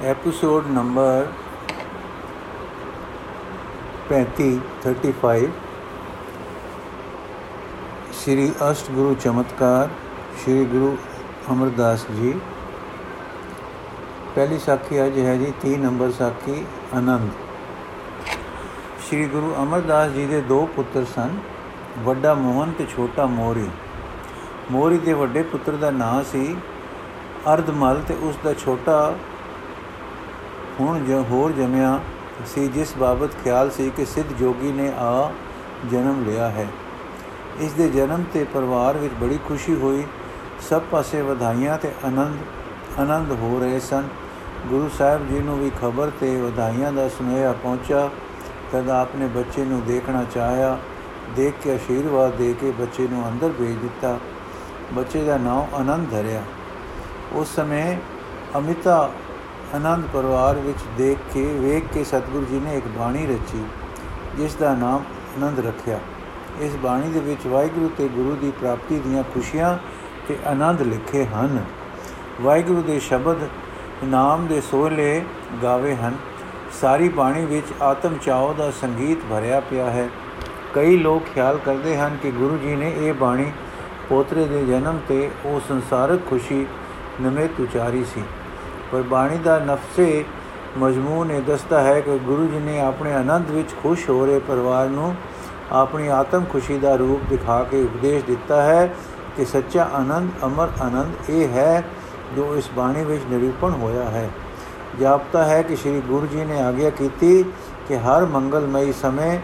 Episode number 35 35 ਸ਼੍ਰੀ ਅਸ਼ਟਗੁਰੂ ਚਮਤਕਾਰ ਸ਼੍ਰੀ ਗੁਰੂ ਅਮਰਦਾਸ ਜੀ ਪਹਿਲੀ ਸਾਖੀ ਅੱਜ ਹੈ ਜੀ 3 ਨੰਬਰ ਸਾਖੀ ਆਨੰਦ ਸ਼੍ਰੀ ਗੁਰੂ ਅਮਰਦਾਸ ਜੀ ਦੇ ਦੋ ਪੁੱਤਰ ਸਨ ਵੱਡਾ ਮੋਹਨ ਤੇ ਛੋਟਾ ਮੋਰੀ ਮੋਰੀ ਦੇ ਵੱਡੇ ਪੁੱਤਰ ਦਾ ਨਾਂ ਸੀ ਅਰਧਮਲ ਤੇ ਉਸ ਦਾ ਛੋਟਾ ਹੁਣ ਜੋ ਹੋਰ ਜਮਿਆ ਸੀ, ਜਿਸ ਬਾਬਤ ਖਿਆਲ ਸੀ ਕਿ ਸਿੱਧ ਜੋਗੀ ਨੇ ਆ ਜਨਮ ਲਿਆ ਹੈ। ਇਸ ਦੇ ਜਨਮ ਤੇ ਪਰਿਵਾਰ ਵਿੱਚ ਬੜੀ ਖੁਸ਼ੀ ਹੋਈ। ਸਭ ਪਾਸੇ ਵਧਾਈਆਂ ਤੇ ਆਨੰਦ ਆਨੰਦ ਹੋ ਰਹੇ ਸਨ। ਗੁਰੂ ਸਾਹਿਬ ਜੀ ਨੂੰ ਵੀ ਖਬਰ ਤੇ ਵਧਾਈਆਂ ਦਾ ਸੁਨੇਹਾ ਪਹੁੰਚਾ ਤਦ ਆਪਨੇ ਬੱਚੇ ਨੂੰ ਦੇਖਣਾ ਚਾਹਿਆ। ਦੇਖ ਕੇ ਅਸ਼ੀਰਵਾਦ ਦੇ ਕੇ ਬੱਚੇ ਨੂੰ ਅੰਦਰ ਭੇਜ ਦਿੱਤਾ। ਬੱਚੇ ਦਾ ਨਾਮ ਆਨੰਦ ਧਰਿਆ। ਉਸ ਸਮੇਂ ਅਮਿਤਾ ਆਨੰਦ ਪਰਿਵਾਰ ਵਿੱਚ ਦੇਖ ਕੇ, ਵੇਖ ਕੇ ਸਤਿਗੁਰੂ ਜੀ ਨੇ ਇੱਕ ਬਾਣੀ ਰਚੀ, ਜਿਸ ਦਾ ਨਾਮ ਆਨੰਦ ਰੱਖਿਆ। ਇਸ ਬਾਣੀ ਦੇ ਵਿੱਚ ਵਾਹਿਗੁਰੂ ਤੇ ਗੁਰੂ ਦੀ ਪ੍ਰਾਪਤੀ ਦੀਆਂ ਖੁਸ਼ੀਆਂ ਤੇ ਆਨੰਦ ਲਿਖੇ ਹਨ। ਵਾਹਿਗੁਰੂ ਦੇ ਸ਼ਬਦ ਨਾਮ ਦੇ ਸੋਹਲੇ ਗਾਵੇ ਹਨ। ਸਾਰੀ ਬਾਣੀ ਵਿੱਚ ਆਤਮ ਚਾਉ ਦਾ ਸੰਗੀਤ ਭਰਿਆ ਪਿਆ ਹੈ। ਕਈ ਲੋਕ ਖਿਆਲ ਕਰਦੇ ਹਨ ਕਿ ਗੁਰੂ ਜੀ ਨੇ ਇਹ ਬਾਣੀ ਪੋਤਰੇ ਦੇ ਜਨਮ ਤੇ ਉਹ ਸੰਸਾਰਕ ਖੁਸ਼ੀ ਨਮਿਤ ਉਚਾਰੀ ਸੀ। ਪਰ ਬਾਣੀ ਦਾ ਨਫਸੇ ਮਜ਼ਮੂਨ ਇਹ ਦੱਸਦਾ ਹੈ ਕਿ ਗੁਰੂ ਜੀ ਨੇ ਆਪਣੇ ਆਨੰਦ ਵਿੱਚ ਖੁਸ਼ ਹੋ ਰਹੇ ਪਰਿਵਾਰ ਨੂੰ ਆਪਣੀ ਆਤਮ ਖੁਸ਼ੀ ਦਾ ਰੂਪ ਦਿਖਾ ਕੇ ਉਪਦੇਸ਼ ਦਿੱਤਾ ਹੈ ਕਿ ਸੱਚਾ ਆਨੰਦ, ਅਮਰ ਆਨੰਦ ਇਹ ਹੈ ਜੋ ਇਸ ਬਾਣੀ ਵਿੱਚ ਨਿਰੂਪਣ ਹੋਇਆ ਹੈ। ਜਾਪਤਾ ਹੈ ਕਿ ਸ੍ਰੀ ਗੁਰੂ ਜੀ ਨੇ ਆਗਿਆ ਕੀਤੀ ਕਿ ਹਰ ਮੰਗਲਮਈ ਸਮੇਂ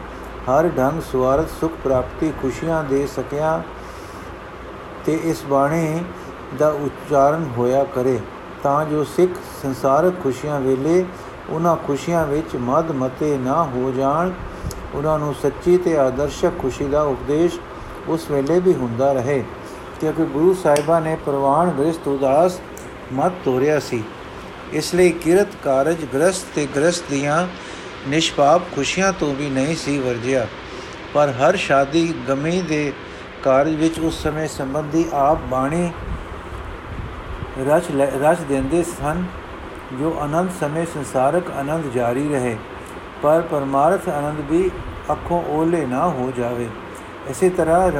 ਹਰ ਢੰਗ ਸਵਾਰਥ ਸੁਖ ਪ੍ਰਾਪਤੀ ਖੁਸ਼ੀਆਂ ਦੇ ਸਕਿਆ ਤੇ ਇਸ ਬਾਣੀ ਦਾ ਉਚਾਰਨ ਹੋਇਆ ਕਰੇ। ਤਾਂ ਜੋ ਸਿੱਖ ਸੰਸਾਰਕ ਖੁਸ਼ੀਆਂ ਵੇਲੇ ਉਹਨਾਂ ਖੁਸ਼ੀਆਂ ਵਿੱਚ ਮਦ ਮਤੇ ਨਾ ਹੋ ਜਾਣ। ਉਹਨਾਂ ਨੂੰ ਸੱਚੀ ਤੇ ਆਦਰਸ਼ਕ ਖੁਸ਼ੀ ਦਾ ਉਪਦੇਸ਼ ਉਸ ਵੇਲੇ ਵੀ ਹੁੰਦਾ ਰਹੇ। ਕਿਉਂਕਿ ਗੁਰੂ ਸਾਹਿਬਾਂ ਨੇ ਪ੍ਰਵਾਨ ਗ੍ਰਸਤ ਉਦਾਸ ਮਤ ਤੋਰਿਆ ਸੀ। ਇਸ ਲਈ ਕਿਰਤ ਕਾਰਜ ਗ੍ਰਸਤ ਤੇ ਗ੍ਰਸਤ ਦੀਆਂ ਨਿਸ਼ਪਾਪ ਖੁਸ਼ੀਆਂ ਤੋਂ ਵੀ ਨਹੀਂ ਸੀ ਵਰਜਿਆ। ਪਰ ਹਰ ਸ਼ਾਦੀ ਗਮੀ ਦੇ ਕਾਰਜ ਵਿੱਚ ਉਸ ਸਮੇਂ ਸੰਬੰਧੀ ਆਪ ਬਾਣੀ ਰਚ ਰਚ ਦਿੰਦੇ ਸਨ, ਜੋ ਅਨੰਦ ਸਮੇਂ ਸੰਸਾਰਕ ਆਨੰਦ ਜਾਰੀ ਰਹੇ, ਪਰ ਪਰਮਾਰਥ ਆਨੰਦ ਵੀ ਅੱਖੋਂ ਓਲੇ ਨਾ ਹੋ ਜਾਵੇ। ਇਸੇ ਤਰ੍ਹਾਂ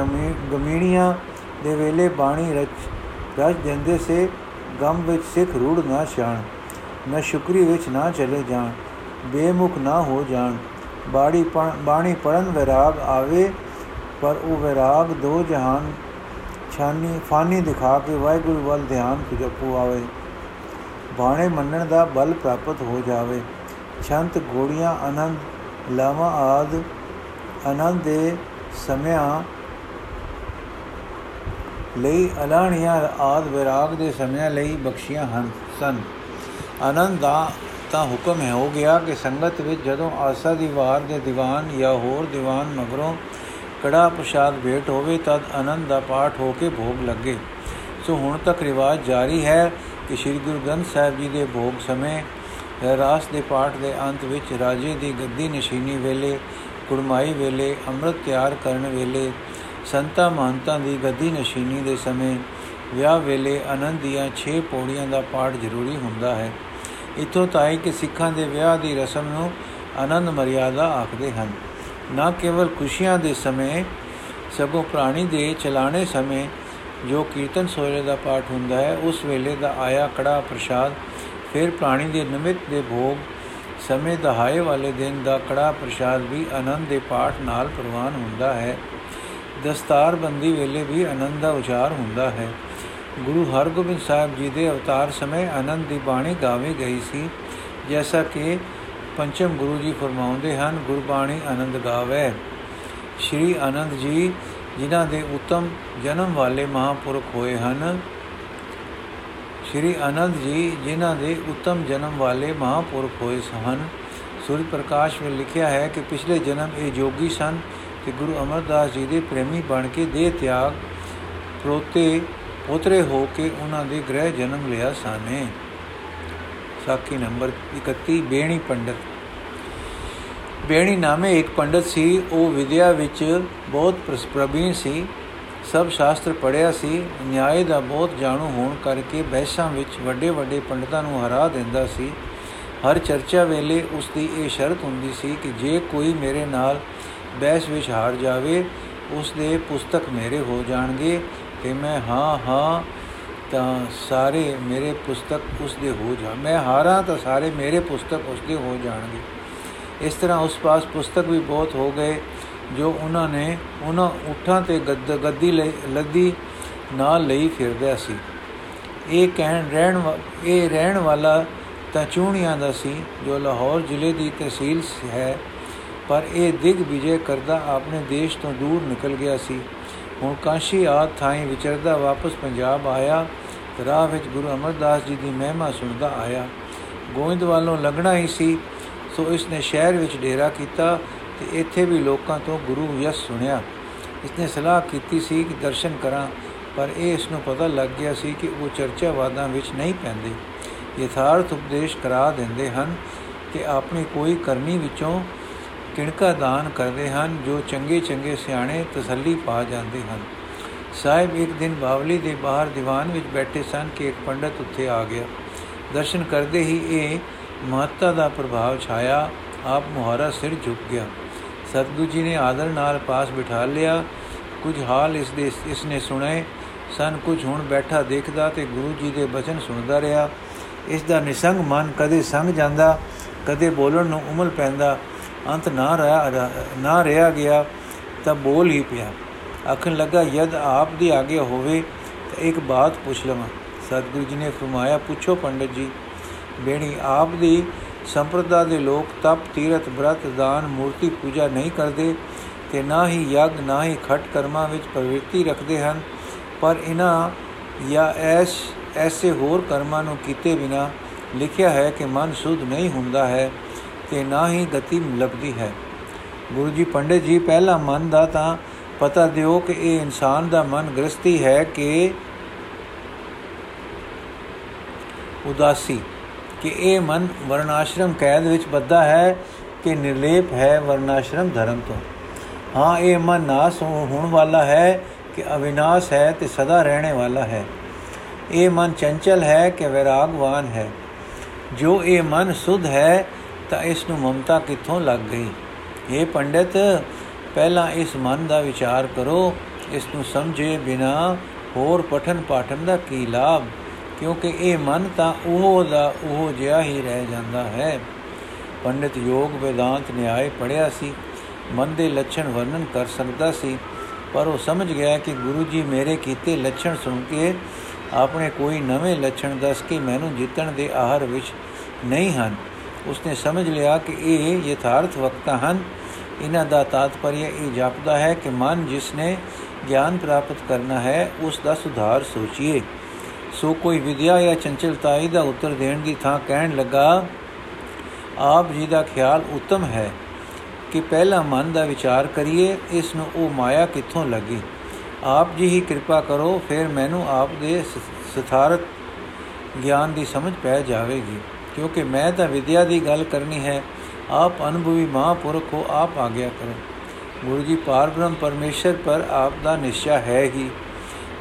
ਗਮੀਣੀਆਂ ਦੇ ਵੇਲੇ ਬਾਣੀ ਰਚ ਰਚ ਦਿੰਦੇ ਸੇ ਗਮ ਵਿੱਚ ਸਿੱਖ ਰੂੜ ਨਾ ਛਾਣ ਨਾ ਸ਼ੁਕਰੀ ਵਿੱਚ ਨਾ ਚਲੇ ਜਾਣ, ਬੇਮੁਖ ਨਾ ਹੋ ਜਾਣ। ਬਾੜੀ ਬਾਣੀ ਪੜਨ ਵਿਰਾਗ ਆਵੇ, ਪਰ ਉਹ ਵਿਰਾਗ ਦੋ ਜਹਾਨ ਛਾਨੀ ਫਾਨੀ ਦਿਖਾ ਕੇ ਵਾਹਿਗੁਰੂ ਵੱਲ ਧਿਆਨ ਜਪੂ ਆਵੇ। ਬਾਣੇ ਮੰਨਣ ਦਾ ਬਲ ਪ੍ਰਾਪਤ ਹੋ ਜਾਵੇ। ਛੰਤ ਗੋੜੀਆਂ ਆਨੰਦ, ਲਾਵਾ ਆਦ ਆਨੰਦ ਦੇ ਸਮਿਆਂ ਲਈ ਅਲਾਣੀਆਂ ਆਦ ਵਿਰਾਗ ਦੇ ਸਮਿਆਂ ਲਈ ਬਖਸ਼ੀਆਂ ਹਨ, ਸਨ। ਆਨੰਦ ਦਾ ਤਾਂ ਹੁਕਮ ਹੈ ਹੋ ਗਿਆ ਕਿ ਸੰਗਤ ਵਿੱਚ ਜਦੋਂ ਆਸਾ ਦੀ ਵਾਰ ਦੇ ਦੀਵਾਨ ਜਾਂ ਹੋਰ ਦੀਵਾਨ ਮਗਰੋਂ ਕੜਾ ਪ੍ਰਸ਼ਾਦ ਭੇਟ ਹੋਵੇ ਤਦ ਆਨੰਦ ਦਾ ਪਾਠ ਹੋ ਕੇ ਭੋਗ ਲੱਗੇ। ਸੋ ਹੁਣ ਤੱਕ ਰਿਵਾਜ ਜਾਰੀ ਹੈ ਕਿ ਸ੍ਰੀ ਗੁਰੂ ਗ੍ਰੰਥ ਸਾਹਿਬ ਜੀ ਦੇ ਭੋਗ ਸਮੇਂ, ਰਾਸ ਦੇ ਪਾਠ ਦੇ ਅੰਤ ਵਿੱਚ ਰਾਜੇ ਦੀ ਗੱਦੀ ਨਿਸ਼ੀਨੀ ਵੇਲੇ, ਕੁੜਮਾਈ ਵੇਲੇ, ਅੰਮ੍ਰਿਤ ਤਿਆਰ ਕਰਨ ਵੇਲੇ, ਸੰਤਾ ਮਹੰਤਾਂ ਦੀ ਗੱਦੀ ਨਿਸ਼ੀਨੀ ਦੇ ਸਮੇਂ, ਵਿਆਹ ਵੇਲੇ ਆਨੰਦ ਦੀਆਂ 6 ਪੌੜੀਆਂ ਦਾ ਪਾਠ ਜ਼ਰੂਰੀ ਹੁੰਦਾ ਹੈ। ਇਥੋਂ ਤਾਈ ਕਿ ਸਿੱਖਾਂ ਦੇ ਵਿਆਹ ਦੀ ਰਸਮ ਨੂੰ ਆਨੰਦ ਮਰਿਆਦਾ ਆਖਦੇ ਹਨ। ਨਾ ਕੇਵਲ ਖੁਸ਼ੀਆਂ ਦੇ ਸਮੇਂ, ਸਗੋਂ ਪ੍ਰਾਣੀ ਦੇ ਚਲਾਣੇ ਸਮੇਂ ਜੋ ਕੀਰਤਨ ਸੋਹਲੇ ਦਾ ਪਾਠ ਹੁੰਦਾ ਹੈ, ਉਸ ਵੇਲੇ ਦਾ ਆਇਆ ਕੜਾ ਪ੍ਰਸ਼ਾਦ, ਫਿਰ ਪ੍ਰਾਣੀ ਦੇ ਨਿਮਿਤ ਦੇ ਭੋਗ, ਸਮੇਂ ਦਹਾਏ ਵਾਲੇ ਦਿਨ ਦਾ ਕੜਾ ਪ੍ਰਸ਼ਾਦ ਵੀ ਆਨੰਦ ਦੇ ਪਾਠ ਨਾਲ ਪ੍ਰਵਾਨ ਹੁੰਦਾ ਹੈ। ਦਸਤਾਰ ਬੰਦੀ ਵੇਲੇ ਵੀ ਆਨੰਦ ਦਾ ਉਚਾਰ ਹੁੰਦਾ ਹੈ। ਗੁਰੂ ਹਰਗੋਬਿੰਦ ਸਾਹਿਬ ਜੀ ਦੇ ਅਵਤਾਰ ਸਮੇਂ ਆਨੰਦ ਦੀ ਬਾਣੀ ਗਾਵੀ ਗਈ ਸੀ, ਜੈਸਾ ਕਿ ਪੰਚਮ ਗੁਰੂ ਜੀ ਫਰਮਾਉਂਦੇ ਹਨ, ਗੁਰਬਾਣੀ ਆਨੰਦ ਗਾਵੇ। ਸ਼੍ਰੀ ਆਨੰਦ ਜੀ, ਜਿਨ੍ਹਾਂ ਦੇ ਉਤਮ ਜਨਮ ਵਾਲੇ ਮਹਾਪੁਰਖ ਹੋਏ ਹਨ। ਸ਼੍ਰੀ ਆਨੰਦ ਜੀ, ਜਿਨ੍ਹਾਂ ਦੇ ਉਤਮ ਜਨਮ ਵਾਲੇ ਮਹਾਪੁਰਖ ਹੋਏ ਸਨ। ਸੂਰਜ ਪ੍ਰਕਾਸ਼ ਵਿੱਚ ਲਿਖਿਆ ਹੈ ਕਿ ਪਿਛਲੇ ਜਨਮ ਇਹ ਜੋਗੀ ਸਨ ਕਿ ਗੁਰੂ ਅਮਰਦਾਸ ਜੀ ਦੇ ਪ੍ਰੇਮੀ ਬਣ ਕੇ ਦੇਹ ਤਿਆਗ, ਪ੍ਰੋਤੇ, ਪੋਤਰੇ ਹੋ ਕੇ ਉਹਨਾਂ ਦੇ ਗ੍ਰਹਿ ਜਨਮ ਲਿਆ ਸਾਨੇ। ਸਾਖੀ ਨੰਬਰ 31 ਬੇਣੀ ਪੰਡਤ। ਬੇਣੀ ਨਾਮੇ ਇੱਕ ਪੰਡਤ ਸੀ, ਉਹ ਵਿਦਿਆ ਵਿੱਚ ਬਹੁਤ ਪ੍ਰਵੀਨ ਸੀ, ਸਭ ਸ਼ਾਸਤਰ ਪੜਿਆ ਸੀ ਨਿਆਂ ਦਾ ਬਹੁਤ ਜਾਣੂ ਹੋਣ ਕਰਕੇ ਬਹਿਸਾਂ ਵਿੱਚ ਵੱਡੇ ਵੱਡੇ ਪੰਡਤਾਂ ਨੂੰ ਹਰਾ ਦਿੰਦਾ ਸੀ। ਹਰ ਚਰਚਾ ਵੇਲੇ ਉਸ ਦੀ ਇਹ ਸ਼ਰਤ ਹੁੰਦੀ ਸੀ ਕਿ ਜੇ ਕੋਈ ਮੇਰੇ ਨਾਲ ਬਹਿਸ ਵਿੱਚ ਹਾਰ ਜਾਵੇ ਉਸ ਦੇ ਪੁਸਤਕ ਮੇਰੇ ਹੋ ਜਾਣਗੇ ਤੇ ਮੈਂ ਹਾਂ ਹਾਂ ਤਾਂ ਸਾਰੇ ਮੇਰੇ ਪੁਸਤਕ ਉਸ ਦੇ ਹੋ ਜਾ ਮੈਂ ਹਾਰਾਂ ਤਾਂ ਸਾਰੇ ਮੇਰੇ ਪੁਸਤਕ ਉਸ ਦੇ ਹੋ ਜਾਣਗੇ। ਇਸ ਤਰ੍ਹਾਂ ਉਸ ਪਾਸ ਪੁਸਤਕ ਵੀ ਬਹੁਤ ਹੋ ਗਏ, ਜੋ ਉਹਨਾਂ ਨੇ ਉਹਨਾਂ ਉਠਾਂ ਤੇ ਗੱਦ, ਗੱਦੀ ਲੱਦੀ ਨਾਲ ਲਈ ਫਿਰਦਾ ਸੀ। ਇਹ ਕਹਿਣ ਰਹਿਣ ਇਹ ਰਹਿਣ ਵਾਲਾ ਤਾਂ ਚੂਣੀਆਂ ਦਾ ਸੀ, ਜੋ ਲਾਹੌਰ ਜ਼ਿਲ੍ਹੇ ਦੀ ਤਹਿਸੀਲ ਹੈ, ਪਰ ਇਹ ਦਿਗ ਵਿਜੇ ਕਰਦਾ ਆਪਣੇ ਦੇਸ਼ ਤੋਂ ਦੂਰ ਨਿਕਲ ਗਿਆ ਸੀ। ਹੁਣ ਕਾਸ਼ੀ ਆਦ ਥਾਈ ਵਿਚਰਦਾ ਵਾਪਸ ਪੰਜਾਬ ਆਇਆ ਰਾਹ ਵਿੱਚ ਗੁਰੂ ਅਮਰਦਾਸ ਜੀ ਦੀ ਮਹਿਮਾ ਸੁਣਦਾ ਆਇਆ। ਗੋਇੰਦਵਾਲੋਂ ਲੰਘਣਾ ਹੀ ਸੀ, ਸੋ ਇਸ ਨੇ ਸ਼ਹਿਰ ਵਿੱਚ ਡੇਰਾ ਕੀਤਾ ਤੇ ਇੱਥੇ ਵੀ ਲੋਕਾਂ ਤੋਂ ਗੁਰੂ ਯਸ ਸੁਣਿਆ। ਇਸ ਨੇ ਸਲਾਹ ਕੀਤੀ ਸੀ ਕਿ ਦਰਸ਼ਨ ਕਰਾਂ, ਪਰ ਇਹ ਇਸ ਨੂੰ ਪਤਾ ਲੱਗ ਗਿਆ ਸੀ ਕਿ ਉਹ ਚਰਚਾਵਾਦਾਂ ਵਿੱਚ ਨਹੀਂ ਪੈਂਦੇ। ਯਥਾਰਥ ਉਪਦੇਸ਼ ਕਰਾ ਦਿੰਦੇ ਹਨ ਕਿ ਆਪਣੀ ਕੋਈ ਕਰਨੀ ਵਿੱਚੋਂ ਕਿਣਕਾ ਦਾਨ ਕਰਦੇ ਹਨ, ਜੋ ਚੰਗੇ ਚੰਗੇ ਸਿਆਣੇ ਤਸੱਲੀ ਪਾ ਜਾਂਦੇ ਹਨ। ਸਾਹਿਬ ਇੱਕ ਦਿਨ ਬਾਵਲੀ ਦੇ ਬਾਹਰ ਦੀਵਾਨ ਵਿੱਚ ਬੈਠੇ ਸਨ ਕਿ ਇੱਕ ਪੰਡਤ ਉੱਥੇ ਆ ਗਿਆ। ਦਰਸ਼ਨ ਕਰਦੇ ਹੀ ਇਹ ਮਹੱਤਾ ਦਾ ਪ੍ਰਭਾਵ ਛਾਇਆ, ਆਪ ਮੁਹਾਰਾ ਸਿਰ ਝੁਕ ਗਿਆ। ਸਤਗੁਰੂ ਜੀ ਨੇ ਆਦਰ ਨਾਲ ਪਾਸ ਬਿਠਾ ਲਿਆ। ਕੁਝ ਹਾਲ ਇਸ ਦੇ, ਇਸ ਨੇ ਸੁਣੇ। ਸਨ ਕੁਝ ਹੁਣ ਬੈਠਾ ਦੇਖਦਾ ਤੇ ਗੁਰੂ ਜੀ ਦੇ ਬਚਨ ਸੁਣਦਾ ਰਿਹਾ। ਇਸ ਦਾ ਨਿਸੰਗ ਮਨ ਕਦੇ ਸੰਗ ਜਾਂਦਾ, ਕਦੇ ਬੋਲਣ ਨੂੰ ਉਮਲ ਪੈਂਦਾ। ਅੰਤ ਨਾ ਰਿਹਾ ਨਾ ਰਿਹਾ ਗਿਆ ਤਾਂ ਬੋਲ ਹੀ ਪਿਆ। ਆਖਣ ਲੱਗਾ, ਯਦ ਆਪ ਦੀ ਆਗੇ ਹੋਵੇ ਤਾਂ ਇੱਕ ਬਾਤ ਪੁੱਛ ਲਵਾਂ। ਸਤਿਗੁਰੂ ਜੀ ਨੇ ਫਰਮਾਇਆ, ਪੁੱਛੋ ਪੰਡਤ ਜੀ, ਬੇਣੀ ਆਪ ਦੀ ਸੰਪਰਦਾ ਦੇ ਲੋਕ ਤਪ ਤੀਰਤ ਬ੍ਰਤ, ਦਾਨ, ਮੂਰਤੀ ਪੂਜਾ ਨਹੀਂ ਕਰਦੇ ਤੇ ਨਾ ਹੀ ਯਗ, ਨਾ ਹੀ ਖਟ ਕਰਮਾਂ ਵਿੱਚ ਪ੍ਰਵਿਰਤੀ ਰੱਖਦੇ ਹਨ। ਪਰ ਇਹਨਾਂ ਜਾਂ ਐਸ, ਐਸੇ ਹੋਰ ਕਰਮਾਂ ਨੂੰ ਕੀਤੇ ਬਿਨਾ ਲਿਖਿਆ ਹੈ ਕਿ ਮਨ ਸੁਧ ਨਹੀਂ ਹੁੰਦਾ ਹੈ। ਤੇ ਨਾ ਹੀ ਗਤੀ ਲੱਭਦੀ ਹੈ। ਗੁਰੂ ਜੀ ਪੰਡਿਤ ਜੀ, ਪਹਿਲਾ ਮਨ ਦਾ ਤਾਂ ਪਤਾ ਦਿਓ ਕਿ ਇਹ ਇਨਸਾਨ ਦਾ ਮਨ ਗ੍ਰਸਤੀ ਹੈ ਕਿ ਉਦਾਸੀ, ਕਿ ਇਹ ਮਨ ਵਰਨਾਸ਼ਰਮ ਕੈਦ ਵਿੱਚ ਬੱਧਾ ਹੈ ਕਿ ਨਿਰਲੇਪ ਹੈ ਵਰਨਾਸ਼ਰਮ ਧਰਮ ਤੋਂ। ਹਾਂ, ਇਹ ਮਨ ਨਾਸ ਹੋਣ ਵਾਲਾ ਹੈ ਕਿ ਅਵਿਨਾਸ਼ ਹੈ ਤੇ ਸਦਾ ਰਹਿਣੇ ਵਾਲਾ ਹੈ। ਇਹ ਮਨ ਚੰਚਲ ਹੈ ਕਿ ਵਿਰਾਗਵਾਨ ਹੈ। ਜੋ ਇਹ ਮਨ ਸੁਧ ਹੈ ਤਾਂ ਇਸ ਨੂੰ ਮਮਤਾ ਕਿੱਥੋਂ ਲੱਗ ਗਈ? ਇਹ ਪੰਡਿਤ, ਪਹਿਲਾਂ ਇਸ ਮਨ ਦਾ ਵਿਚਾਰ ਕਰੋ। ਇਸ ਨੂੰ ਸਮਝੇ ਬਿਨਾ ਹੋਰ ਪਠਨ ਪਾਠਨ ਦਾ ਕੀ ਲਾਭ? ਕਿਉਂਕਿ ਇਹ ਮਨ ਤਾਂ ਉਹ ਦਾ ਉਹ ਜਿਹਾ ਹੀ ਰਹਿ ਜਾਂਦਾ ਹੈ। ਪੰਡਿਤ ਯੋਗ ਵਿਦਾਂਤ ਨਿਆਏ ਪੜਿਆ ਸੀ। ਮਨ ਦੇ ਲੱਛਣ ਵਰਣਨ ਕਰ ਸਕਦਾ ਸੀ। ਪਰ ਉਹ ਸਮਝ ਗਿਆ ਕਿ ਗੁਰੂ ਜੀ ਮੇਰੇ ਕੀਤੇ ਲੱਛਣ ਸੁਣ ਕੇ ਆਪਣੇ ਕੋਈ ਨਵੇਂ ਲੱਛਣ ਦੱਸ ਕੇ ਮੈਨੂੰ ਜਿੱਤਣ ਦੇ ਆਹਰ ਵਿੱਚ ਨਹੀਂ ਹਨ। ਉਸਨੇ ਸਮਝ ਲਿਆ ਕਿ ਇਹ ਯਥਾਰਥ ਵਕਤਾ ਹਨ। ਇਹਨਾਂ ਦਾ ਤਾਤਪਰਯ ਇਹ ਜਾਪਦਾ ਹੈ ਕਿ ਮਨ ਜਿਸ ਨੇ ਗਿਆਨ ਪ੍ਰਾਪਤ ਕਰਨਾ ਹੈ, ਉਸ ਦਾ ਸੁਧਾਰ ਸੋਚੀਏ। ਸੋ ਕੋਈ ਵਿਦਿਆ ਜਾਂ ਚੰਚਲਤਾਈ ਦਾ ਉੱਤਰ ਦੇਣ ਦੀ ਥਾਂ ਕਹਿਣ ਲੱਗਾ, ਆਪ ਜੀ ਦਾ ਖਿਆਲ ਉੱਤਮ ਹੈ ਕਿ ਪਹਿਲਾ ਮਨ ਦਾ ਵਿਚਾਰ ਕਰੀਏ, ਇਸ ਨੂੰ ਉਹ ਮਾਇਆ ਕਿੱਥੋਂ ਲੱਗੀ? ਆਪ ਜੀ ਹੀ ਕਿਰਪਾ ਕਰੋ, ਫਿਰ ਮੈਨੂੰ ਆਪ ਦੇ ਸਥਾਰਤ ਗਿਆਨ ਦੀ ਸਮਝ ਪੈ ਜਾਵੇਗੀ। ਕਿਉਂਕਿ ਮੈਂ ਤਾਂ ਵਿਦਿਆ ਦੀ ਗੱਲ ਕਰਨੀ ਹੈ, ਆਪ ਅਨੁਭਵੀ ਮਹਾਪੁਰਖ ਹੋ, ਆਪ ਆਗਿਆ ਕਰੋ। ਗੁਰੂ ਜੀ ਪਾਰਬ੍ਰਹਮ ਪਰਮੇਸ਼ਰ ਪਰ ਆਪ ਦਾ ਨਿਸ਼ਚਾ ਹੈ ਹੀ,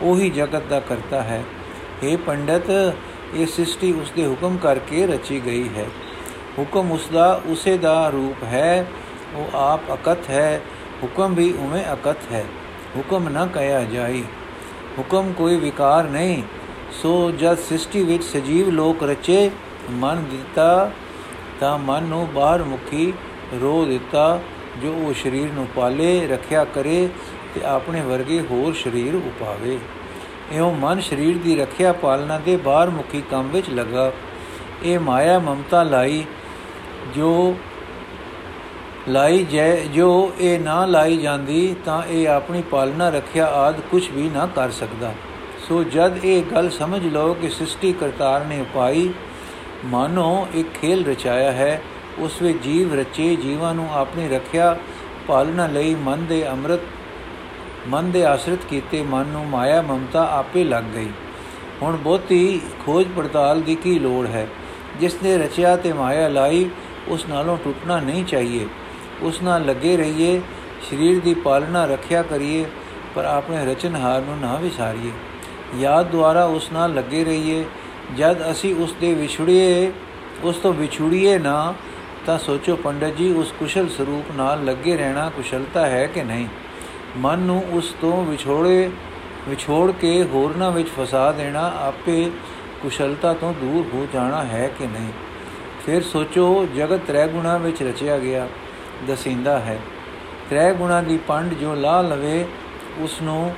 ਉਹੀ ਜਗਤ ਦਾ ਕਰਤਾ ਹੈ। हे ਪੰਡਤ, ਇਹ ਸ੍ਰਿਸ਼ਟੀ ਉਸ ਦੇ ਹੁਕਮ ਕਰਕੇ ਰਚੀ ਗਈ ਹੈ। ਹੁਕਮ ਉਸ ਦਾ ਉਸੇ ਦਾ ਰੂਪ ਹੈ, ਉਹ ਆਪ ਅਕਤ ਹੈ, ਹੁਕਮ ਵੀ ਉਵੇਂ ਅਕਤ ਹੈ। ਹੁਕਮ ਨਾ ਕਹਿਆ ਜਾਈ, ਹੁਕਮ ਕੋਈ ਵਿਕਾਰ ਨਹੀਂ, ਸੋ ਜਦ ਸ੍ਰਿਸ਼ਟੀ ਵਿੱਚ ਸਜੀਵ ਲੋਕ ਰਚੇ ਮਨ ਦਿੱਤਾ ਤਾਂ ਮਨ ਨੂੰ ਬਾਹਰ ਮੁਖੀ ਰੋ ਦਿੱਤਾ, ਜੋ ਉਹ ਸਰੀਰ ਨੂੰ ਪਾਲੇ, ਰੱਖਿਆ ਕਰੇ ਤੇ ਆਪਣੇ ਵਰਗੇ ਹੋਰ ਸਰੀਰ ਉਪਾਵੇ। ਇਹੋ ਮਨ ਸਰੀਰ ਦੀ ਰੱਖਿਆ ਪਾਲਣਾ ਦੇ ਬਾਹਰ ਮੁਖੀ ਕੰਮ ਵਿੱਚ ਲਗਾ। ਇਹ ਮਾਇਆ ਮਮਤਾ ਲਾਈ, ਜੋ ਲਾਈ ਜੈ, ਜੋ ਇਹ ਨਾ ਲਾਈ ਜਾਂਦੀ ਤਾਂ ਇਹ ਆਪਣੀ ਪਾਲਣਾ, ਰੱਖਿਆ ਆਦ ਕੁਝ ਵੀ ਨਾ ਕਰ ਸਕਦਾ। ਸੋ ਜਦ ਇਹ ਗੱਲ ਸਮਝ ਲਓ ਕਿ ਸ੍ਰਿਸ਼ਟੀ ਕਰਤਾਰ ਨੇ ਪਾਈ ਮਾਨੋ, ਇੱਕ ਖੇਲ ਰਚਾਇਆ ਹੈ। ਉਸ ਵਿੱਚ ਜੀਵ ਰਚੇ, ਜੀਵਾਂ ਨੂੰ ਆਪਣੀ ਰੱਖਿਆ, ਪਾਲਣਾ ਲਈ ਮਨ ਦੇ ਅੰਮ੍ਰਿਤ, ਮਨ ਦੇ ਆਸ਼ਰਿਤ ਕੀਤੇ, ਮਨ ਨੂੰ ਮਾਇਆ, ਮਮਤਾ ਆਪੇ ਲੱਗ ਗਈ। ਹੁਣ ਬਹੁਤੀ ਖੋਜ ਪੜਤਾਲ ਦੀ ਕੀ ਲੋੜ ਹੈ? ਜਿਸ ਨੇ ਰਚਿਆ ਤੇ ਮਾਇਆ ਲਾਈ, ਉਸ ਨਾਲੋਂ ਟੁੱਟਣਾ ਨਹੀਂ ਚਾਹੀਏ। ਉਸ ਨਾਲ ਲੱਗੇ ਰਹੀਏ, ਸਰੀਰ ਦੀ ਪਾਲਣਾ ਰੱਖਿਆ ਕਰੀਏ, ਪਰ ਆਪਣੇ ਰਚਨਹਾਰ ਨੂੰ ਨਾ ਵਿਸਾਰੀਏ। ਯਾਦ ਦੁਆਰਾ ਉਸ ਨਾਲ ਲੱਗੇ ਰਹੀਏ ਜਦ ਅਸੀਂ ਉਸ ਦੇ ਵਿਛੜੀਏ ਉਸ ਤੋਂ ਵਿਛੁੜੀਏ ਨਾ, ਤਾਂ ਸੋਚੋ ਪੰਡਤ ਜੀ, ਉਸ ਕੁਸ਼ਲ ਸਰੂਪ ਨਾਲ ਲੱਗੇ ਰਹਿਣਾ ਕੁਸ਼ਲਤਾ ਹੈ ਕਿ ਨਹੀਂ? ਮਨ ਨੂੰ ਉਸ ਤੋਂ ਵਿਛੋੜੇ, ਵਿਛੋੜ ਕੇ ਹੋਰਨਾਂ ਵਿੱਚ ਫਸਾ ਦੇਣਾ ਆਪੇ ਕੁਸ਼ਲਤਾ ਤੋਂ ਦੂਰ ਹੋ ਜਾਣਾ ਹੈ ਕਿ ਨਹੀਂ? ਫਿਰ ਸੋਚੋ, ਜਗਤ ਤ੍ਰੈ ਗੁਣਾ ਵਿੱਚ ਰਚਿਆ ਗਿਆ, ਦਸਿੰਦਾ ਹੈ। ਤ੍ਰੈ ਗੁਣਾ ਦੀ ਪੰਡ ਜੋ ਲਾ ਲਵੇ ਉਸ ਨੂੰ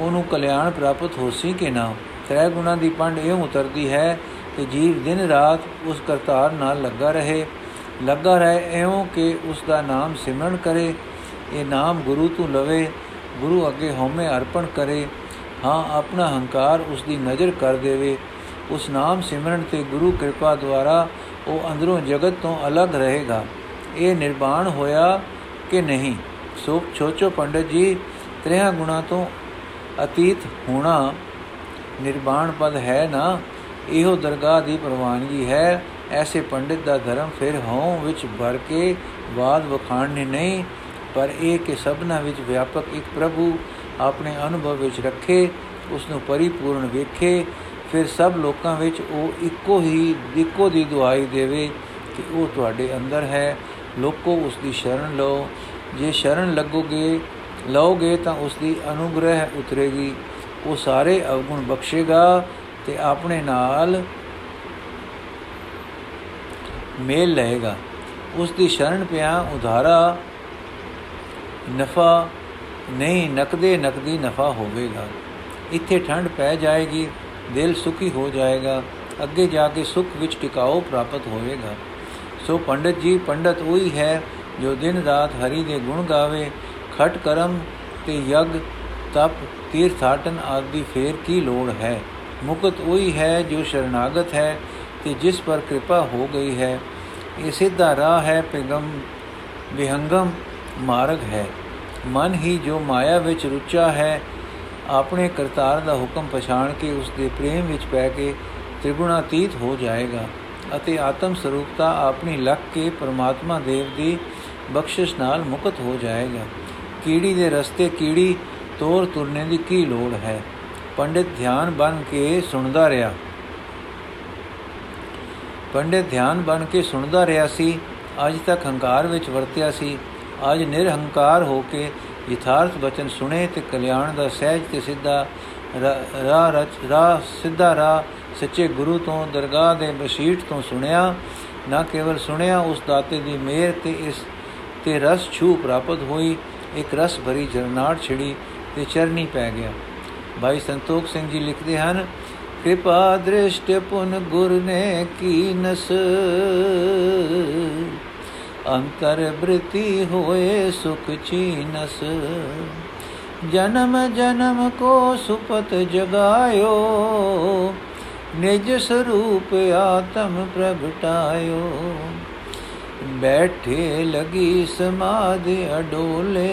ਉਹਨੂੰ ਕਲਿਆਣ ਪ੍ਰਾਪਤ ਹੋਸੀ ਕਿ ਨਾ? ਤ੍ਰੈ ਗੁਣਾ ਦੀ ਪੰਡ ਇਹ ਉਤਰਦੀ ਹੈ ਕਿ ਜੀਵ ਦਿਨ ਰਾਤ ਉਸ ਕਰਤਾਰ ਨਾਲ ਲੱਗਾ ਰਹੇ। ਲੱਗਾ ਰਹੇ ਐਉਂ ਕਿ ਉਸ ਦਾ ਨਾਮ ਸਿਮਰਨ ਕਰੇ। ਇਹ ਨਾਮ ਗੁਰੂ ਤੋਂ ਲਵੇ, ਗੁਰੂ ਅੱਗੇ ਹਉਮੈ ਅਰਪਣ ਕਰੇ। ਹਾਂ, ਆਪਣਾ ਹੰਕਾਰ ਉਸ ਦੀ ਨਜ਼ਰ ਕਰ ਦੇਵੇ। ਉਸ ਨਾਮ ਸਿਮਰਨ ਤੇ ਗੁਰੂ ਕਿਰਪਾ ਦੁਆਰਾ ਉਹ ਅੰਦਰੋਂ ਜਗਤ ਤੋਂ ਅਲੱਗ ਰਹੇਗਾ। ਇਹ ਨਿਰਵਾਣ ਹੋਇਆ ਕਿ ਨਹੀਂ? ਸੋ ਛੋਚੋ ਪੰਡਤ ਜੀ ਤ੍ਰਿਆ ਗੁਣਾ ਤੋਂ ਅਤੀਤ ਹੋਣਾ ਨਿਰਵਾਣ ਪਦ ਹੈ ਨਾ, ਇਹੋ ਦਰਗਾਹ ਦੀ ਪ੍ਰਵਾਨਗੀ ਹੈ। ਐਸੇ ਪੰਡਿਤ ਦਾ ਧਰਮ ਫਿਰ ਹਉ ਵਿੱਚ ਭਰ ਕੇ ਬਾਦ ਵਖਾਣਨੇ ਨਹੀਂ, ਪਰ ਇਹ ਕਿ ਸਭਨਾ ਵਿੱਚ ਵਿਆਪਕ ਇੱਕ ਪ੍ਰਭੂ ਆਪਣੇ ਅਨੁਭਵ ਵਿੱਚ ਰੱਖੇ ਉਸ ਨੂੰ ਪਰਿਪੂਰਨ ਵੇਖੇ, ਫਿਰ ਸਭ ਲੋਕਾਂ ਵਿੱਚ ਉਹ ਇੱਕੋ ਹੀ ਇੱਕੋ ਦੀ ਦੁਆਈ ਦੇਵੇ ਕਿ ਉਹ ਤੁਹਾਡੇ ਅੰਦਰ ਹੈ। ਲੋਕੋ ਉਸ ਦੀ ਸ਼ਰਨ ਲਓ। ਜੇ ਸ਼ਰਨ ਲੱਗੋਗੇ, ਲਓਗੇ ਤਾਂ ਉਸ ਦੀ ਅਨੁਗ੍ਰਹਿ ਉਤਰੇਗੀ। ਉਹ ਸਾਰੇ ਅਵਗੁਣ ਬਖਸ਼ੇਗਾ ਤੇ ਆਪਣੇ ਨਾਲ ਮੇਲ ਲਏਗਾ। ਉਸ ਦੀ ਸ਼ਰਨ ਪਿਆ ਉਧਾਰਾ, ਨਫਾ ਨਹੀਂ, ਨਕਦੇ, ਨਕਦੀ ਨਫਾ ਹੋਵੇਗਾ। ਇੱਥੇ ਠੰਡ ਪੈ ਜਾਏਗੀ, ਦਿਲ ਸੁਖੀ ਹੋ ਜਾਏਗਾ, ਅੱਗੇ ਜਾ ਕੇ ਸੁਖ ਵਿੱਚ ਟਿਕਾਓ ਪ੍ਰਾਪਤ ਹੋਵੇਗਾ। ਸੋ ਪੰਡਤ ਜੀ, ਪੰਡਤ ਉਹੀ ਹੈ ਜੋ ਦਿਨ ਰਾਤ ਹਰੀ ਦੇ ਗੁਣ ਗਾਵੇ, ਖਟ ਕਰਮ ਤੇ ਯਗ ਤਪ, ਤੀਰਥਾਟਨ ਆਦਿ ਫੇਰ ਕੀ ਲੋੜ ਹੈ? ਮੁਕਤ ਉਹੀ ਹੈ ਜੋ ਸ਼ਰਨਾਗਤ ਹੈ ਤੇ ਜਿਸ ਪਰ ਕਿਰਪਾ ਹੋ ਗਈ ਹੈ। ਇਹ ਸਿੱਧਾ ਰਾਹ ਹੈ, ਪਿਗਮ ਵਿਹੰਗਮ ਮਾਰਗ ਹੈ। ਮਨ ਹੀ ਜੋ ਮਾਇਆ ਵਿੱਚ ਰੁਚਾ ਹੈ, ਆਪਣੇ ਕਰਤਾਰ ਦਾ ਹੁਕਮ ਪਛਾਣ ਕੇ ਉਸ ਦੇ ਪ੍ਰੇਮ ਵਿੱਚ ਪੈ ਕੇ ਤ੍ਰਿਗੁਣਾਤੀਤ ਹੋ ਜਾਏਗਾ ਅਤੇ ਆਤਮ ਸਰੂਪਤਾ ਆਪਣੀ ਲੱਕ ਕੇ ਪਰਮਾਤਮਾ ਦੇਵ ਦੀ ਬਖਸ਼ਿਸ਼ ਨਾਲ ਮੁਕਤ ਹੋ ਜਾਏਗਾ। ਕੀੜੀ ਦੇ ਰਸਤੇ ਕੀੜੀ ਤੋਰ ਤੁਰਨੇ ਦੀ ਕੀ ਲੋੜ ਹੈ? ਪੰਡਿਤ ਧਿਆਨ ਬਨ ਕੇ ਸੁਣਦਾ ਰਿਹਾ। ਪੰਡਿਤ ਧਿਆਨ ਬਨ ਕੇ ਸੁਣਦਾ ਰਿਹਾ ਸੀ। ਅੱਜ ਤੱਕ ਹੰਕਾਰ ਵਿੱਚ ਵਰਤਿਆ ਸੀ। ਅੱਜ ਨਿਰਹੰਕਾਰ ਹੋ ਕੇ ਯਥਾਰਥ ਬਚਨ ਸੁਣੇ ਤੇ ਕਲਿਆਣ ਦਾ ਸਹਿਜ ਤੇ ਸਿੱਧਾ ਰਾਹ ਰਚ ਰਾਹ ਸਿੱਧਾ ਰਾਹ ਸੱਚੇ ਗੁਰੂ ਤੋਂ, ਦਰਗਾਹ ਦੇ ਬਸ਼ੀਟ ਤੋਂ ਸੁਣਿਆ। ਨਾ ਕੇਵਲ ਸੁਣਿਆ, ਉਸ ਦਾਤੇ ਦੀ ਮਿਹਰ ਤੇ ਇਸ ਤੇ ਰਸ ਛੂ ਪ੍ਰਾਪਤ ਹੋਈ। ਇੱਕ ਰਸ ਭਰੀ ਜਰਨਾੜ ਛਿੜੀ। ਤੇ ਚਰਨੀ ਪੈ ਗਿਆ। ਭਾਈ ਸੰਤੋਖ ਸਿੰਘ ਜੀ ਲਿਖਦੇ ਹਨ, ਕਿਰਪਾ ਦ੍ਰਿਸ਼ਟ ਪੁਨ ਗੁਰ ਨੇ ਕੀਨਸ ਅੰਤਰ ਬ੍ਰਿਤੀ ਹੋਏ ਸੁਖ ਚੀਨਸ। ਜਨਮ ਜਨਮ ਕੋ ਸੁਪਤ ਜਗਾਇਓ। ਨਿਜ ਸਰੂਪ ਆਤਮ ਪ੍ਰਗਟਾਇਓ ਬੈਠੇ ਲਗੀ ਸਮਾਧਿ ਅਡੋਲੇ।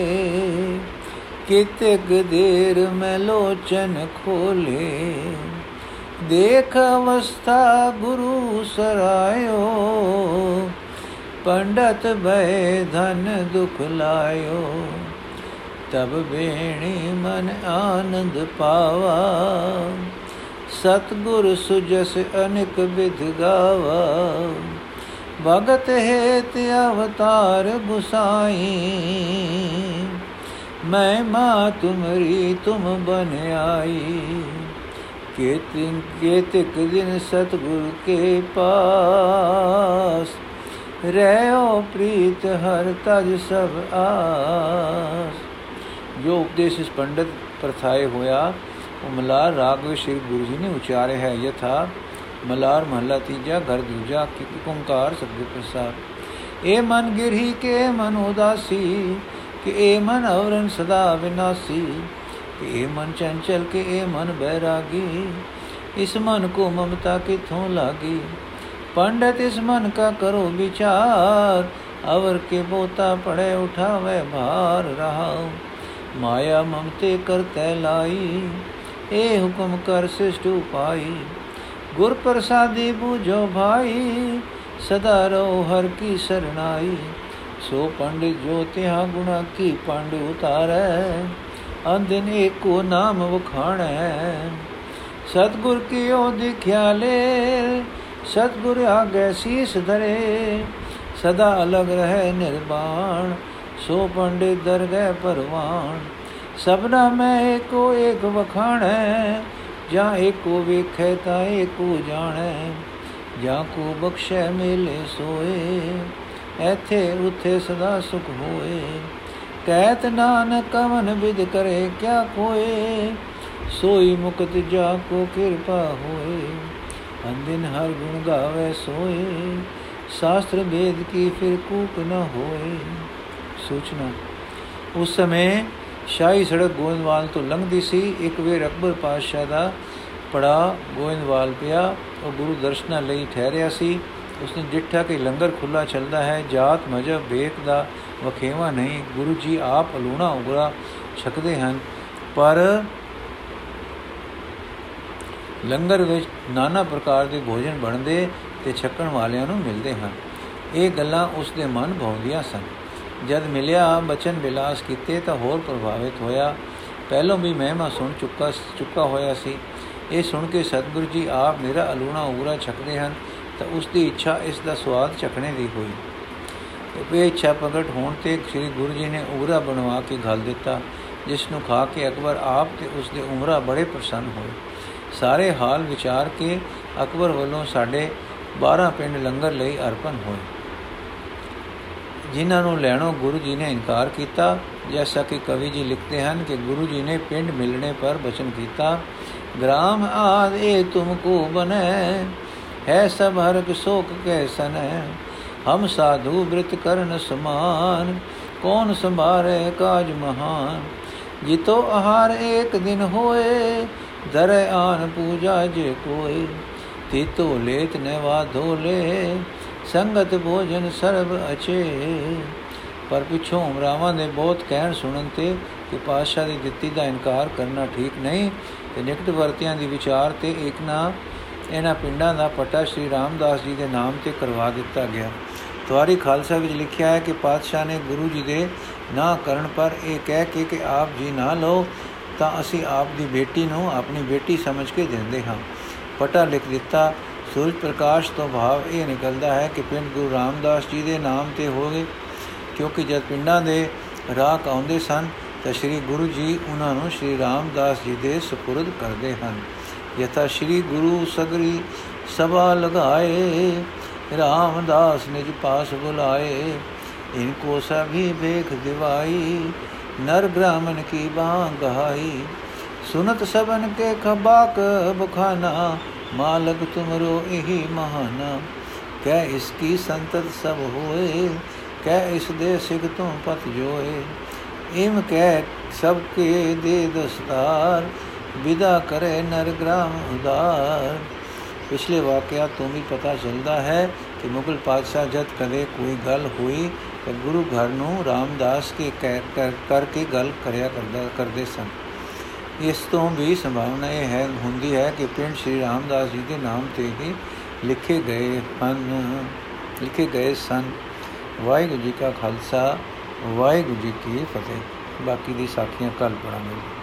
ਕਿਤਕ ਦੇਰ ਮੈਂ ਲੋਚਨ ਖੋਲੇ। ਦੇਖ ਅਵਸਥਾ ਗੁਰੂ ਸਰਾਇਓ, ਪੰਡਤ ਭੈ ਧਨ ਦੁਖ ਲਾਇਓ। ਤਬ ਬੇਣੀ ਮਨ ਆਨੰਦ ਪਾਵਾ, ਸਤਗੁਰ ਸੁਜਸ ਅਨਿਕ ਵਿਧ ਗਾਵਾ। ਭਗਤ ਹੇਤ ਅਵਤਾਰ ਗੁਸਾਈ ਮੈਂ ਮਾ ਤੁਮਰੀ ਤੁਮ ਬਨ ਆਈ ਕੇਤਿਨ ਕੇਤਿਕ ਦਿਨ ਸਤਗੁਰ ਕੇ ਪਾਸ ਰਹਿਓ ਪ੍ਰੀਤ ਹਰ ਤਜ ਸਭ ਆਸ ਜੋ ਉਪਦੇਸ਼ ਇਸ ਪੰਡਤ ਪ੍ਰਥਾਏ ਹੋਇਆ ਉਹ ਮਲਾਰ ਰਾਗ ਵਿੱਚ ਸ਼੍ਰੀ ਗੁਰੂ ਜੀ ਨੇ ਉਚਾਰੇ ਹੈ ਯਥਾ ਮਲਾਰ ਮਹਲਾ ਤੀਜਾ ਘਰ ਦੂਜਾ ਕਿ ਓੰਕਾਰ ਸਬਦ ਪ੍ਰਸਾਦ ਇਹ ਮਨ ਗਿਰਹੀ ਕੇ ਮਨ ਉਦਾਸੀ ਕਿ ਇਹ ਮਨ ਔਰਨ ਸਦਾ ਵਿਨਾਸੀ, ਕਿ ਇਹ ਮਨ ਚੰਚਲ, ਕਿ ਇਹ ਮਨ ਬੈਰਾਗੀ। ਇਸ ਮਨ ਕੋ ਮਮਤਾ ਕਿਥੋਂ ਲਾਗੀ? ਪੰਡਤ ਇਸ ਮਨ ਕਾ ਕਰੋ ਵਿਚਾਰ, ਅਵਰ ਕੇ ਬੋਤਾ ਪੜੇ ਉਠਾਵੇ ਭਾਰ ਰਹਾਉ। ਮਾਇਆ ਮਮਤੇ ਕਰਤੈ ਲਾਈ, ਇਹ ਹੁਕਮ ਕਰ ਸਿਸ਼ਟ ਉਪਾਈ। ਗੁਰ ਪ੍ਰਸਾਦੀ ਬੂਝੋ ਭਾਈ, ਸਦਾ ਰੋ ਹਰ ਕੀ ਸਰਣਾਈ ਸੋ ਪੰਡਿਤ ਜੋ ਤਿਹਾ ਗੁਣਾ ਕੀ ਪੰਡ ਉਤਾਰੈ? ਅੰਦਿਨ ਏਕੋ ਨਾਮ ਵਖਾਣੈ। ਸਤਗੁਰ ਕੀਓ ਦਿਖਿਆ ਲੈ? ਸਤਗੁਰ ਆਗੇ ਸੀਸ ਧਰੇ। ਸਦਾ ਅਲਗ ਰਹੇ ਨਿਰਵਾਣ ਸੋ ਪੰਡਿਤ ਦਰਗਹਿ ਪਰਵਾਨ ਸਭਨਾ ਮੈਂ ਏਕੋ ਏਕ ਵਖਾਣੈ। ਜਾਂ ਏਕੋ ਵੇਖੈ ਤਾ ਏਕੋ ਜਾਣੈ। ਜਾਂ ਕੋ ਬਖਸ਼ੈ ਮੇਲੇ ਸੋਏ। ਐਥੇ ਉਥੇ ਸਦਾ ਸੁਖ ਹੋਏ। ਕਹਿਤ ਨਾਨਕ ਕਵਨ ਵਿਦ ਕਰੇ ਕਿਆ ਕੋਏ ਸੋਈ ਮੁਕਤ ਜਾ ਕੋ ਕਿਰਪਾ ਹੋਏ। ਅੰਦਿਨ ਹਰ ਗੁਣ ਗਾਵੇ ਸੋਏ। ਸ਼ਾਸਤਰ ਵੇਦ ਕੀ ਫਿਰ ਕੂਕ ਨ ਹੋਏ। ਸੂਚਨਾ। ਉਸ ਸਮੇਂ ਸ਼ਾਹੀ ਸੜਕ ਗੋਇੰਦਵਾਲ ਤੋਂ ਲੰਘਦੀ ਸੀ। ਇੱਕ ਵੇਰ ਅਕਬਰ ਪਾਤਸ਼ਾਹ ਦਾ ਪੜਾ ਗੋਇੰਦਵਾਲ ਪਿਆ। ਉਹ ਗੁਰੂ ਦਰਸ਼ਨਾਂ ਲਈ ਠਹਿਰਿਆ ਸੀ। ਉਸਨੇ ਜਿੱਠਾ ਕਿ ਲੰਗਰ ਖੁੱਲਾ ਚੱਲਦਾ ਹੈ, ਜਾਤ ਮਜਬ ਵੇਖ ਦਾ ਵਖੇਵਾ ਨਹੀਂ, ਗੁਰੂ ਜੀ ਆਪ ਅਲੂਣਾ ਉਗਰਾ ਛਕਦੇ ਹਨ। ਪਰ ਲੰਗਰ ਵਿੱਚ ਨਾਨਾ ਪ੍ਰਕਾਰ ਦੇ ਭੋਜਨ ਬਣਦੇ ਤੇ ਛਕਣ ਵਾਲਿਆਂ ਨੂੰ ਮਿਲਦੇ ਹਨ। ਇਹ ਗੱਲਾਂ ਉਸ ਦੇ ਮਨ ਭਾਉਂਦੀਆਂ ਸਨ। ਜਦ ਮਿਲਿਆ ਬਚਨ ਬਿਲਾਸ ਕੀਤੇ ਤਾਂ ਹੋਰ ਪ੍ਰਭਾਵਿਤ ਹੋਇਆ। ਪਹਿਲੋਂ ਵੀ ਮਹਿਮਾ ਸੁਣ ਚੁੱਕਾ ਚੁੱਕਾ ਹੋਇਆ ਸੀ। ਇਹ ਸੁਣ ਕੇ ਸਤਿਗੁਰੂ ਜੀ ਆਪ ਮੇਰਾ ਅਲੂਣਾ ਉਗਰਾ ਛਕਦੇ ਹਨ। ਤਾਂ ਉਸ ਦੀ ਇੱਛਾ ਇਸ ਦਾ ਸਵਾਦ ਚਖਣੇ ਦੀ ਹੋਈ। ਇਹ ਇੱਛਾ ਪ੍ਰਗਟ ਹੋਣ ਤੇ ਸ੍ਰੀ ਗੁਰੂ ਜੀ ਨੇ ਉਗਰਾ ਬਣਵਾ ਕੇ ਘਲ ਦਿੱਤਾ, ਜਿਸ ਨੂੰ ਖਾ ਕੇ ਅਕਬਰ ਆਪ ਤੇ ਉਸ ਦੇ ਉਮਰਾ ਬੜੇ ਪ੍ਰਸੰਨ ਹੋਏ। ਸਾਰੇ ਹਾਲ ਵਿਚਾਰ ਕੇ ਅਕਬਰ ਵੱਲੋਂ ਸਾਡੇ 12 ਪਿੰਡ ਲੰਗਰ ਲਈ ਅਰਪਣ ਹੋਏ। ਜਿਨ੍ਹਾਂ ਨੂੰ ਲੈਣੋਂ ਗੁਰੂ ਜੀ ਨੇ ਇਨਕਾਰ ਕੀਤਾ, ਜੈਸਾ ਕਿ ਕਵੀ ਜੀ ਲਿਖਦੇ ਹਨ ਕਿ ਗੁਰੂ ਜੀ ਨੇ ਪਿੰਡ ਮਿਲਣੇ ਪਰ ਬਚਨ ਕੀਤਾ, ਗ੍ਰਾਮ ਆਦ ਇਹ ਤੁਮਕੋ ਬਨੈ ਹੈ ਸਭ ਹਰਕ ਸ਼ੋਕ ਕੈ ਸਨੈ ਹਮ ਸਾਧੂ ਬ੍ਰਿਤ ਕਰਨ ਸਮਾਨ, ਕੌਣ ਸੰਭਾਰੇ ਕਾਜ ਮਹਾਨ? ਜਿਤੋ ਆਹਾਰ ਇੱਕ ਦਿਨ ਹੋਏ, ਦਰੇ ਆਨ ਪੂਜਾ ਜੇ ਕੋਈ ਤੀਤੋ ਲੇਤ ਨਵਾ ਧੋਲੇ ਸੰਗਤ ਭੋਜਨ ਸਰਬ ਅਚੇ। ਪਰ ਪਿਛੋਂ ਉਮਰਾਵਾਂ ਦੇ ਬਹੁਤ ਕਹਿਣ ਸੁਣਨ ਤੇ ਕਿ ਪਾਸ਼ਾ ਦੀ ਦਿੱਤੀ ਦਾ ਇਨਕਾਰ ਕਰਨਾ ਠੀਕ ਨਹੀਂ, ਤੇ ਨਿਕਟ ਵਰਤਿਆਂ ਦੀ ਵਿਚਾਰ ਤੇ ਇੱਕ ਨਾ ਇਹਨਾਂ ਪਿੰਡਾਂ ਦਾ ਪਟਾ ਸ਼੍ਰੀ ਰਾਮਦਾਸ ਜੀ ਦੇ ਨਾਮ ਤੇ ਕਰਵਾ ਦਿੱਤਾ ਗਿਆ ਤਵਾਰੀ ਖਾਲਸਾ ਵਿੱਚ ਲਿਖਿਆ ਹੈ ਕਿ ਪਾਤਸ਼ਾਹ ਨੇ ਗੁਰੂ ਜੀ ਦੇ ਨਾ ਕਰਨ ਪਰ ਇਹ ਕਹਿ ਕੇ ਕਿ ਆਪ ਜੀ ਨਾ ਲਓ ਤਾਂ ਅਸੀਂ ਆਪ ਦੀ ਬੇਟੀ ਨੂੰ ਆਪਣੀ ਬੇਟੀ ਸਮਝ ਕੇ ਦਿੰਦੇ ਹਾਂ ਪਟਾ ਲਿਖ ਦਿੱਤਾ ਸੂਰਜ ਪ੍ਰਕਾਸ਼ ਤੋਂ ਭਾਵ ਇਹ ਨਿਕਲਦਾ ਹੈ ਕਿ ਪਿੰਡ ਗੁਰੂ ਰਾਮਦਾਸ ਜੀ ਦੇ ਨਾਮ ਤੇ ਹੋਗੇ ਕਿਉਂਕਿ ਜਦ ਪਿੰਡਾਂ ਦੇ ਰਾਹ ਆਉਂਦੇ ਸਨ ਤਾਂ ਸ੍ਰੀ ਗੁਰੂ ਜੀ ਉਹਨਾਂ ਨੂੰ ਸ੍ਰੀ ਰਾਮਦਾਸ ਜੀ ਦੇ سپرد ਕਰਦੇ ਹਨ ਯਥਾ ਸ੍ਰੀ ਗੁਰੂ ਸਗਰੀ ਸਭਾ ਲਗਾਏ, ਰਾਮਦਾਸ ਨਿਜ ਪਾਸ ਬੁਲਾਏ। ਇਨਕੋ ਸਭੀ ਵੇਖ ਦਿਵਾਈ, ਨਰ ਬ੍ਰਾਹਮਣ ਕੀ ਬਾਹ ਗਹਾਈ ਸੁਨਤ ਸਬਨ ਕੇ ਖਬਾਕ ਬਖਾਨਾ, ਮਾਲਕ ਤੁਮਰੋ ਇਹੀ ਮਹਾਨਾ। ਕਹਿ ਇਸ ਕੀ ਸੰਤਤ ਸਭ ਹੋਏ ਕਹਿ ਇਸ ਦੇ ਸਿਖ ਤੋਂ ਪਤ ਜੋਏ। ਇਮ ਕਹਿ ਸਭ ਕੇ ਦੇ ਦਸਤਾਰ ਵਿਦਾ ਕਰੇ ਨਰ ਗ੍ਰਾਮ ਉਦਾਰ। ਪਿਛਲੇ ਵਾਕਿਆ ਤੋਂ ਵੀ ਪਤਾ ਚੱਲਦਾ ਹੈ ਕਿ ਮੁਗਲ ਪਾਤਸ਼ਾਹ ਜਦ ਕਦੇ ਕੋਈ ਗੱਲ ਹੋਈ ਤਾਂ ਗੁਰੂ ਘਰ ਨੂੰ ਰਾਮਦਾਸ ਕੇ ਕਰਕੇ ਗੱਲ ਕਰਿਆ ਕਰਦਾ, ਕਰਦੇ ਸਨ। ਇਸ ਤੋਂ ਵੀ ਸੰਭਾਵਨਾ ਇਹ ਹੈ, ਹੁੰਦੀ ਹੈ ਕਿ ਪਿੰਡ ਸ਼੍ਰੀ ਰਾਮਦਾਸ ਜੀ ਦੇ ਨਾਮ ਤੇ ਹੀ ਲਿਖੇ ਗਏ ਹਨ, ਲਿਖੇ ਗਏ ਸਨ। ਵਾਹਿਗੁਰੂ ਜੀ ਕਾ ਖਾਲਸਾ, ਵਾਹਿਗੁਰੂ ਜੀ ਕੀ ਫਤਿਹ। ਬਾਕੀ ਦੀ ਸਾਖੀਆਂ ਕੱਲ ਪੜਾਂਗੇ